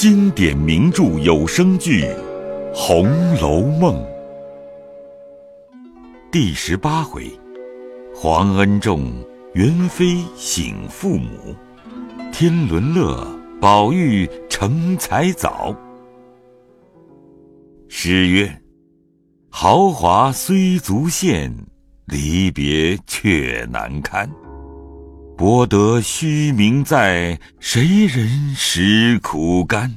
经典名著有声剧《红楼梦》第十八回：皇恩重，元妃省父母；天伦乐，宝玉成才早。诗曰：“豪华虽足羡，离别却难堪。”博得虚名在，谁人识苦甘？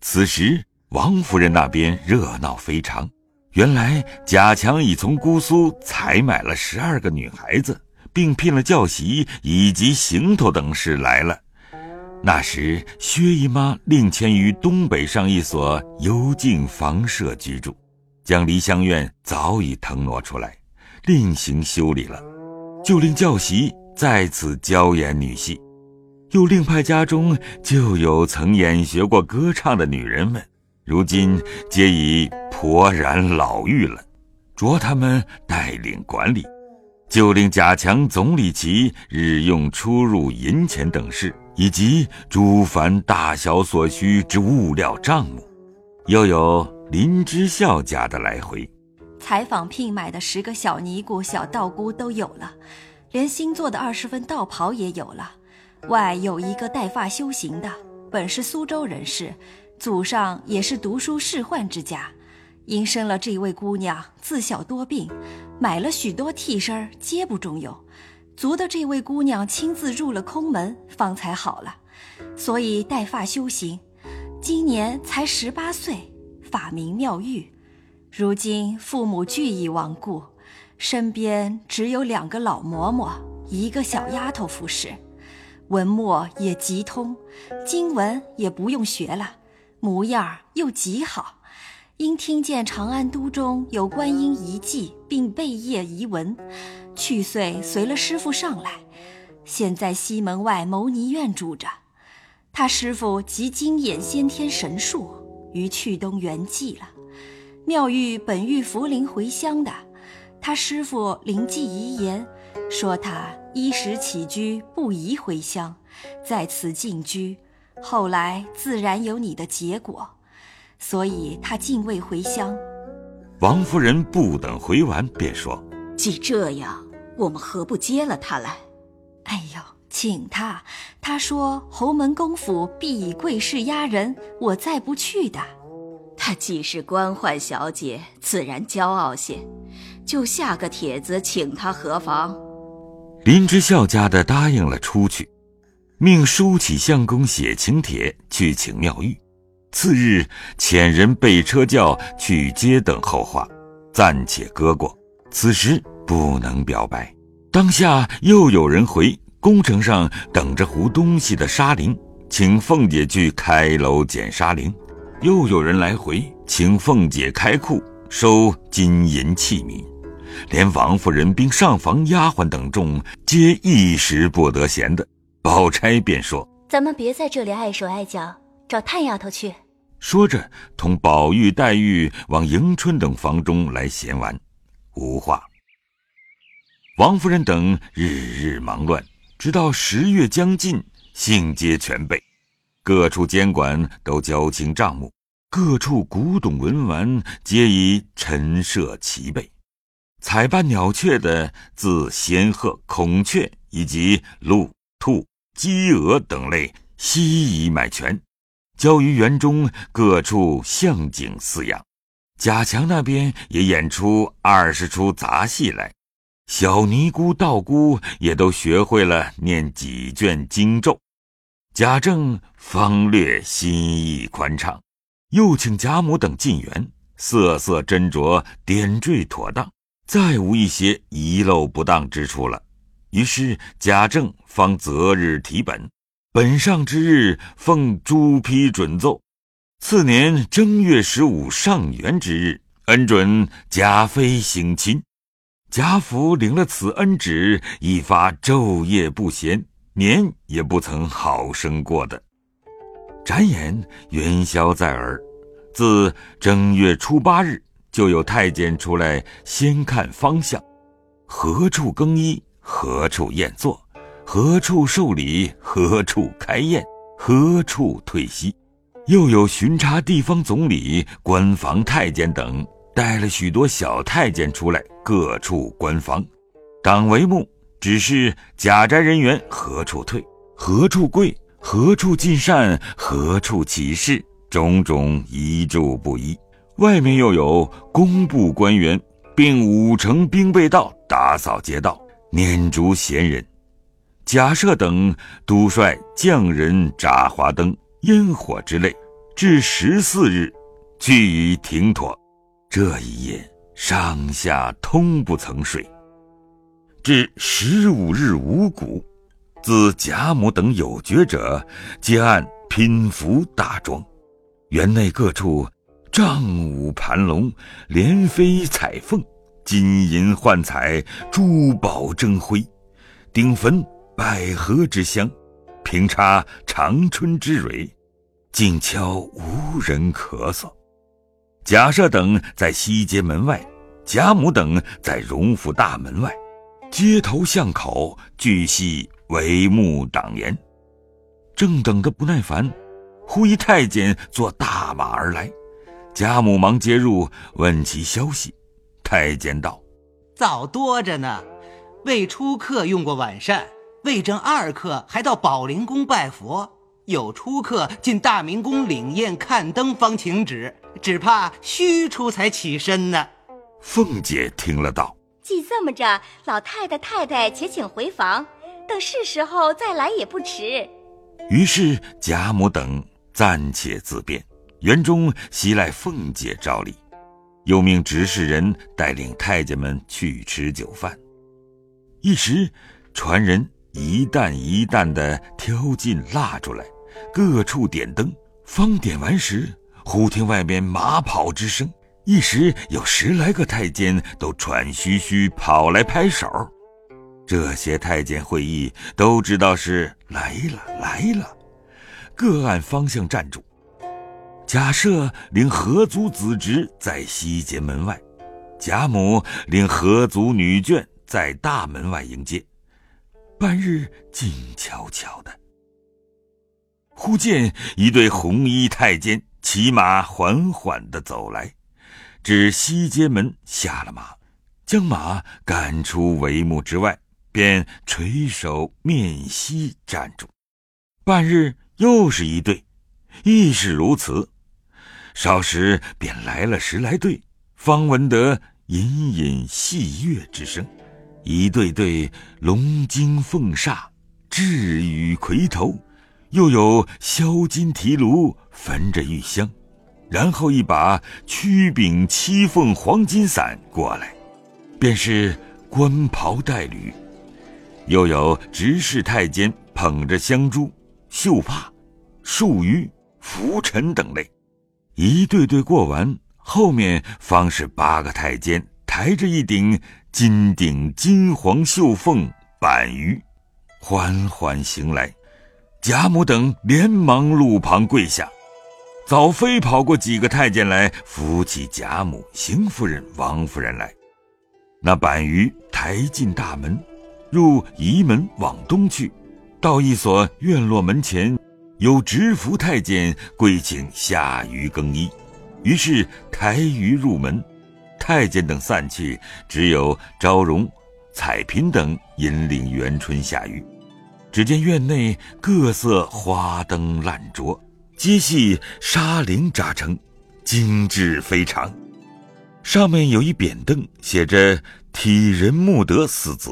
此时王夫人那边热闹非常。原来贾强已从姑苏采买了十二个女孩子，并聘了教习以及行头等事来了。那时薛姨妈另迁于东北上一所幽静房舍居住，将梨香院早已腾挪出来，另行修理了。就令教习在此教演女戏，又另派家中就有曾演学过歌唱的女人们，如今皆已颇然老妪了，着他们带领管理。就令贾强总理其日用出入银钱等事，以及诸凡大小所需之物料账目，又有林之孝家的来回。采访聘买的十个小尼姑、小道姑都有了，连新做的二十分道袍也有了。外有一个带发修行的，本是苏州人士，祖上也是读书仕宦之家，因生了这位姑娘，自小多病，买了许多替身皆不中用，足的这位姑娘亲自入了空门，方才好了，所以带发修行，今年才十八岁，法名妙玉。如今父母俱已亡故，身边只有两个老嬷嬷，一个小丫头服侍，文墨也极通，经文也不用学了，模样又极好。因听见长安都中有观音遗迹，并贝叶遗文，去岁随了师傅上来，现在西门外牟尼院住着。他师傅即精演先天神术，于去东圆寂了。妙玉本欲扶灵回乡的，他师傅灵记遗言，说他衣食起居不宜回乡，在此静居，后来自然有你的结果，所以他竟未回乡。王夫人不等回完，便说：“既这样，我们何不接了他来？”哎呦，请他，他说侯门公府必以贵势压人，我再不去的。她既是官宦小姐，自然骄傲些，就下个帖子请她何妨？林之孝家的答应了出去，命书起相公写请帖去请妙玉。次日遣人备车轿去接等候话，暂且搁过。此时不能表白。当下又有人回宫城上等着糊东西的纱绫，请凤姐去开楼捡纱绫。又有人来回，请凤姐开库收金银器皿，连王夫人并上房丫鬟等众皆一时不得闲的。宝钗便说：“咱们别在这里碍手碍脚，找探丫头去。”说着，同宝玉、黛玉往迎春等房中来闲玩，无话。王夫人等日日忙乱，直到十月将近，信皆全备。各处监管都交清账目，各处古董文玩皆已陈设齐备。采办鸟雀的，自仙鹤、孔雀以及鹿、兔、鸡、鹅等类，悉已买全，交于园中各处相景饲养。贾强那边也演出二十出杂戏来，小尼姑、道姑也都学会了念几卷经咒。贾政方略心意宽敞，又请贾母等进园，色色斟酌，点缀妥当，再无一些遗漏不当之处了。于是贾政方择日提本，本上之日奉朱批准奏。次年正月十五上元之日，恩准贾妃省亲。贾府领了此恩旨，一发昼夜不闲。年也不曾好生过的。转眼元宵在耳，自正月初八日，就有太监出来先看方向，何处更衣，何处宴坐，何处受礼，何处开宴，何处退息？又有巡查地方总理、官房太监等，带了许多小太监出来，各处观防。当帷幕，只是贾宅人员何处退，何处跪，何处进膳，何处起事，种种遗注不一。外面又有工部官员，并五成兵备道打扫街道，撵逐闲人。贾赦等督率匠人扎花灯。烟火之类，至十四日，俱已停妥。这一夜上下通不曾睡。至十五日五鼓，自贾母等有觉者，皆按品服大庄。园内各处帐舞盘龙，莲飞彩凤，金银幻彩，珠宝争辉，顶焚百合之香。平插长春之蕊，静悄无人咳嗽。贾赦等在西街门外，贾母等在荣府大门外，街头巷口俱系帷幕挡严。正等得不耐烦，忽一太监坐大马而来，贾母忙接入，问其消息。太监道：“早多着呢，未出客用过晚膳。”魏正二客还到宝灵宫拜佛，有出客进大明宫领宴看灯方请旨，只怕虚出才起身呢。凤姐听了道：“既这么着，老太太太太且请回房，等是时候再来也不迟。”于是贾母等暂且自便，园中袭来凤姐照例，又命执事人带领太监们去吃酒饭。一时传人。一担一担的挑进蜡烛来，各处点灯。方点完时，忽听外面马跑之声，一时有十来个太监都喘吁吁跑来拍手。这些太监会意，都知道是来了来了，各按方向站住。贾赦领合族子侄在西街门外，贾母领合族女眷在大门外迎接。半日静悄悄的，忽见一对红衣太监骑马缓缓的走来，至西街门下了马，将马赶出帷幕之外，便垂手面西站住。半日又是一对，亦是如此。少时便来了十来对，方闻得隐隐戏乐之声。一对对龙精凤煞，雉羽魁头，又有削金提炉焚着玉香，然后一把曲柄七凤黄金伞过来，便是官袍带履，又有执事太监捧着香珠、绣帕、束鱼、拂尘等类，一对对过完，后面方是八个太监抬着一顶。金顶金黄绣凤板鱼，缓缓行来。贾母等连忙路旁跪下，早飞跑过几个太监来扶起贾母、邢夫人、王夫人来。那板鱼抬进大门，入仪门往东去，到一所院落门前，有执服太监跪请下鱼更衣，于是抬鱼入门。太监等散去，只有昭容、彩嫔等引领元春下狱。只见院内各色花灯烂灼，皆系沙绫扎成，精致非常。上面有一扁凳，写着“体仁慕德”四字。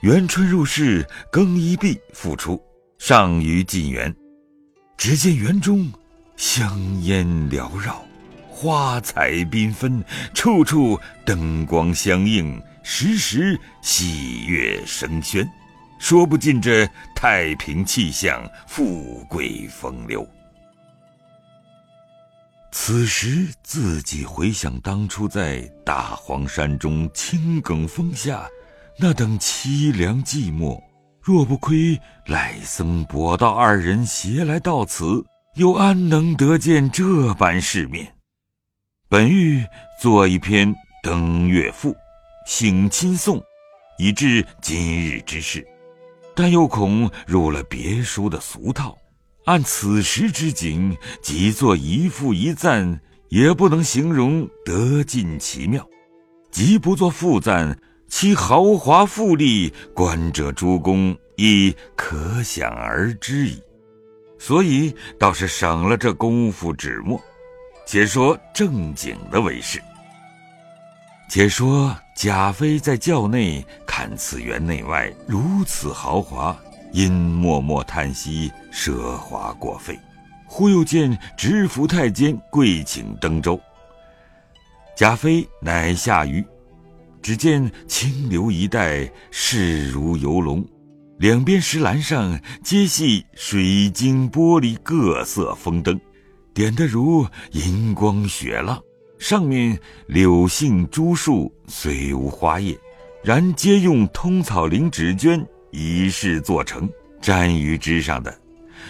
元春入室更衣毕，复出，上于进园，只见园中香烟缭绕。花彩缤纷，处处灯光相映，时时喜悦声喧，说不尽这太平气象，富贵风流。此时自己回想当初在大荒山中青埂峰下，那等凄凉寂寞，若不亏赖僧跛道二人携来到此，又安能得见这般世面？本欲作一篇登月赋，省亲送，以致今日之事，但又恐入了别书的俗套，按此时之景，即作一赋一赞，也不能形容得尽其妙；即不作赋赞，其豪华富丽，观者诸公亦可想而知矣。所以倒是省了这功夫纸墨。且说正经的为事。且说贾妃在轿内看此园内外如此豪华，因默默叹息，奢华过费。忽又见知府太监跪请登舟，贾妃乃下舆。只见清流一带，势如游龙，两边石栏上皆系水晶玻璃各色风灯。点得如银光雪浪，上面柳杏珠树虽无花叶，然皆用通草绫纸绢一式做成，粘于枝上的。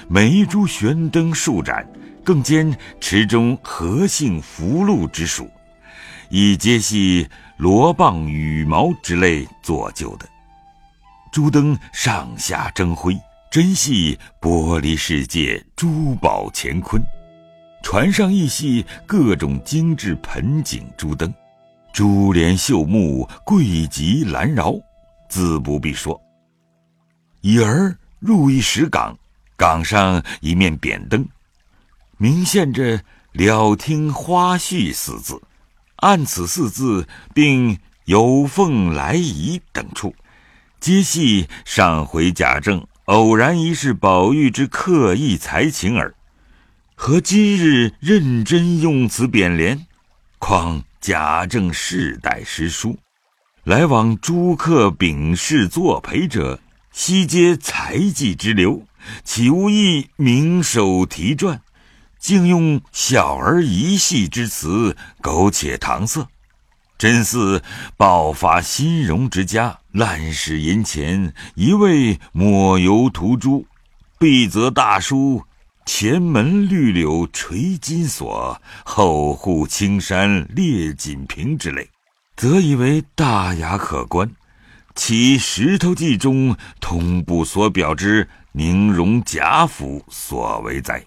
每一株悬灯数盏，更兼池中荷杏福禄之属，亦皆系罗棒羽毛之类做就的。珠灯上下争辉，真系玻璃世界，珠宝乾坤。船上亦系各种精致盆景珠灯，珠帘绣幕，贵极兰饶，自不必说。已而入一石岗，岗上一面扁灯，明现着“了听花絮”四字，按此四字，并“有凤来仪”等处，皆系上回贾政偶然一试宝玉之刻意才情耳。和今日认真用词匾联，况贾政世代诗书，来往诸客秉事作陪者，悉皆才技之流，岂无一名手题传？竟用小儿一戏之词，苟且搪塞，真似暴发新荣之家，滥使银钱，一味抹油涂朱，必则大书。前门绿柳垂金锁，后户青山列锦屏之类，则以为大雅可观。其石头记中通部所表之宁荣贾府所为哉？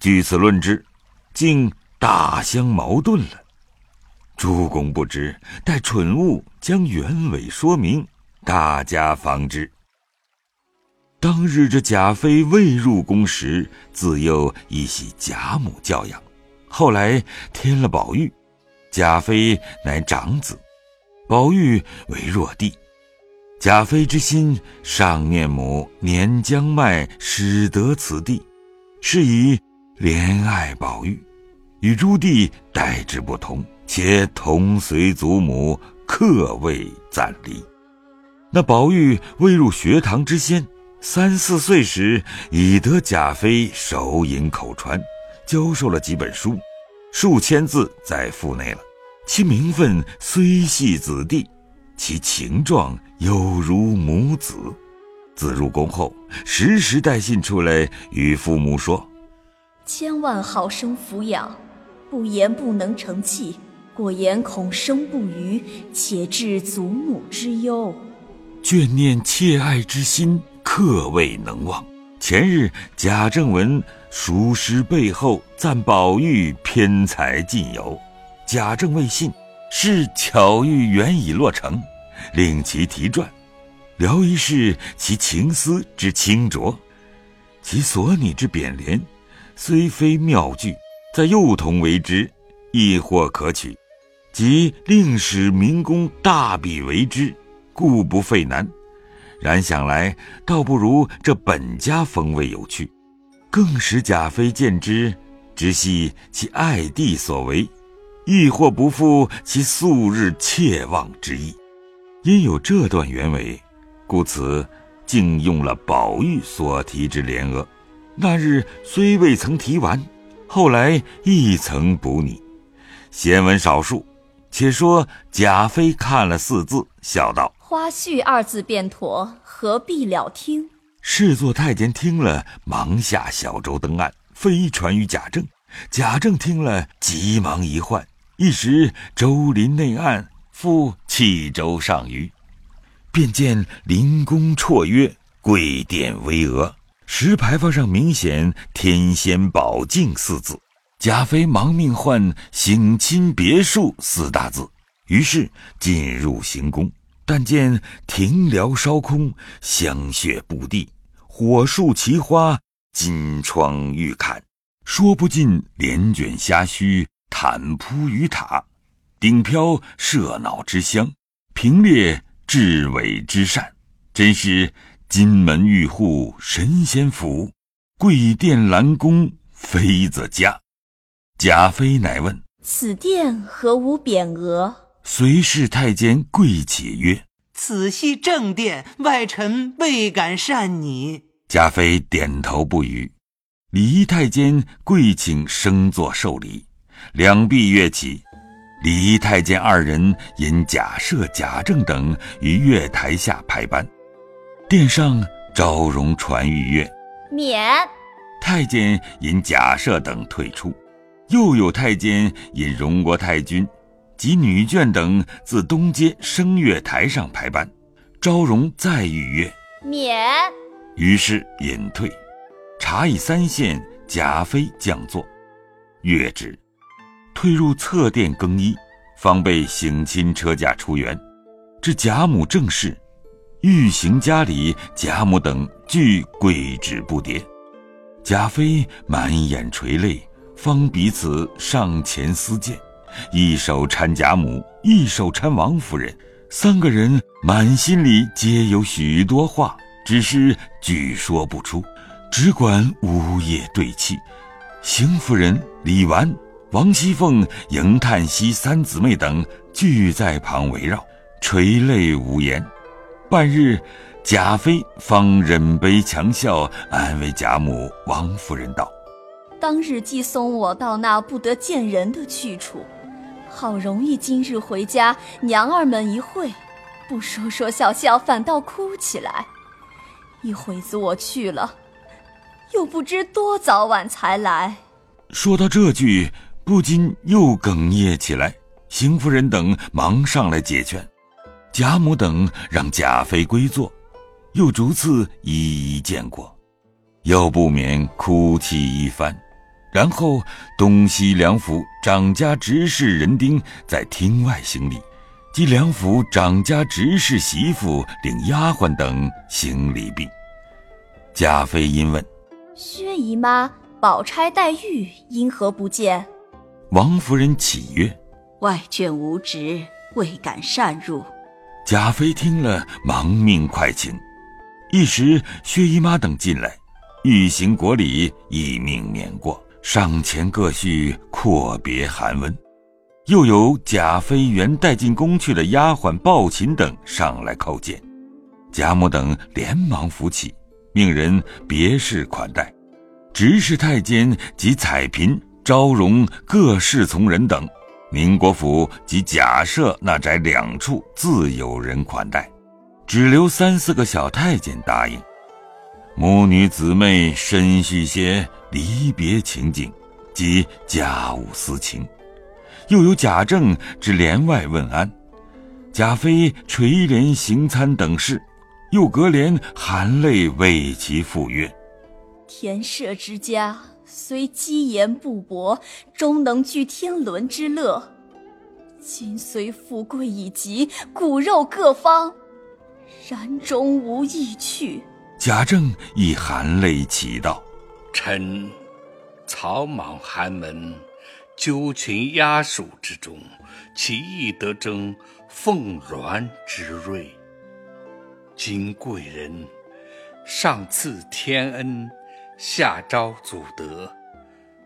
据此论之，竟大相矛盾了。诸公不知，待蠢物将原委说明，大家方知。当日这贾妃未入宫时，自幼亦系贾母教养。后来添了宝玉，贾妃乃长子，宝玉为弱弟。贾妃之心尚念母年将迈，始得此地，是以怜爱宝玉，与诸弟待之不同，且同随祖母，客位暂离。那宝玉未入学堂之先。三四岁时，已得贾妃手引口传，教授了几本书，数千字在腹内了。其名分虽系子弟，其情状有如母子。自入宫后，时时带信出来与父母说：“千万好生抚养，不言不能成器，过言恐生不虞，且致祖母之忧。”眷念切爱之心。刻未能忘。前日贾政闻熟诗背后赞宝玉偏才尽有，贾政未信，是巧遇缘已落成，令其题传，聊一试其情思之清浊，其所拟之匾联，虽非妙句，在幼童为之，亦或可取；即令使民工大笔为之，故不费难。然想来，倒不如这本家风味有趣，更使贾妃见之，知悉其爱弟所为，亦或不负其素日切望之意。因有这段原委，故此竟用了宝玉所题之联额。那日虽未曾提完，后来亦曾补拟，闲文少数。且说贾妃看了四字，笑道。花絮二字便妥，何必了听？侍坐太监听了，忙下小舟登岸，飞传于贾政。贾政听了，急忙一唤，一时舟临内岸，复弃舟上虞，便见灵宫绰约，贵殿巍峨，石牌坊上明显“天仙宝镜”四字，贾妃忙命换“省亲别墅”四大字，于是进入行宫。但见庭燎烧空，香血布地，火树奇花，金窗玉槛，说不尽帘卷虾须，毯铺鱼塔，顶飘麝脑之香，平列雉尾之扇，真是金门玉户神仙府，贵殿兰宫妃子家。贾妃乃问：“此殿何无匾额？”随侍太监跪且曰：“此系正殿，外臣未敢擅拟。”贾妃点头不语。礼仪太监跪请升座受礼，两臂跃起。李仪太监二人引贾赦、贾政等于月台下排班。殿上昭容传御乐，免。太监引贾赦等退出，又有太监引荣国太君。及女眷等自东街升月台上排班，昭容再御乐，免。于是隐退。茶以三献，贾妃降座，乐止，退入侧殿更衣，方备省亲车驾出园。至贾母正是，欲行家礼，贾母等俱跪止不迭。贾妃满眼垂泪，方彼此上前私见。一手搀贾母，一手搀王夫人，三个人满心里皆有许多话，只是俱说不出，只管呜咽对泣。邢夫人、李纨、王熙凤、迎叹息三姊妹等俱在旁围绕，垂泪无言。半日，贾妃方忍悲强笑，安慰贾母、王夫人道：“当日既送我到那不得见人的去处。”好容易今日回家，娘儿们一会，不说说笑笑，反倒哭起来。一会子我去了，又不知多早晚才来。说到这句，不禁又哽咽起来。邢夫人等忙上来解劝，贾母等让贾妃归坐，又逐次一一见过，又不免哭泣一番。然后，东西两府掌家执事人丁在厅外行礼，即两府掌家执事媳妇领丫鬟等行礼毕。贾妃因问：“薛姨妈、宝钗、黛玉因何不见？”王夫人起曰：“外眷无职，未敢擅入。”贾妃听了，忙命快请。一时，薛姨妈等进来，欲行国礼，亦命免过。上前各叙阔别寒温，又有贾妃原带进宫去的丫鬟抱琴等上来叩见，贾母等连忙扶起，命人别事款待。执事太监及彩嫔、昭容各侍从人等，宁国府及贾赦那宅两处自有人款待，只留三四个小太监答应。母女姊妹深叙些离别情景，及家务私情，又有贾政至帘外问安，贾妃垂帘行餐等事，又隔帘含泪为其赴约。田舍之家虽积言不薄，终能聚天伦之乐。今虽富贵已极，骨肉各方，然终无意去。贾政亦含泪祈道：“臣草莽寒门，纠群鸦鼠之中，其义得争凤鸾之瑞。今贵人上赐天恩，下招祖德，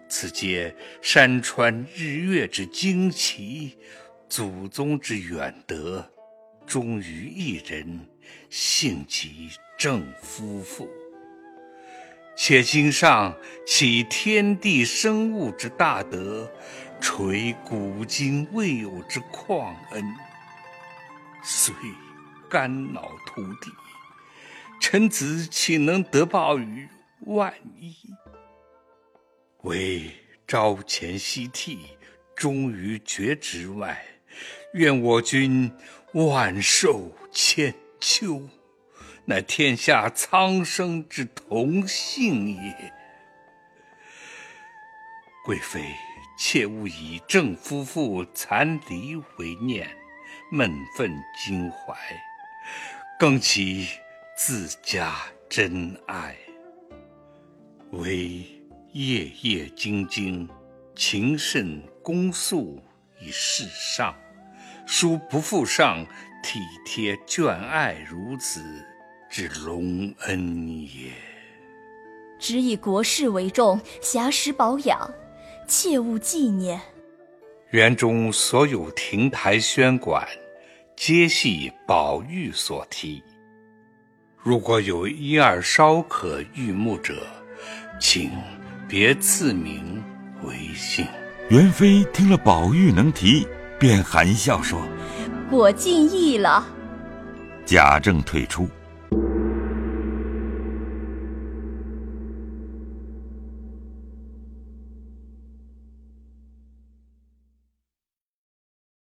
此皆山川日月之精奇，祖宗之远德，忠于一人，幸其。”正夫妇，且今上启天地生物之大德，垂古今未有之旷恩，遂肝脑涂地，臣子岂能得报于万一？唯朝前夕替，忠于厥职外，愿我君万寿千秋。乃天下苍生之同幸也。贵妃切勿以郑夫妇残离为念，闷愤襟怀，更其自家真爱。唯夜夜兢兢，情甚恭肃以事上，殊不负上体贴眷爱如子之隆恩也。只以国事为重，暇时保养。切勿纪念。园中所有亭台轩馆，皆系宝玉所题。如果有一二稍可御目者，请别赐名为姓。元妃听了宝玉能提，便含笑说：“我尽意了。”贾政退出。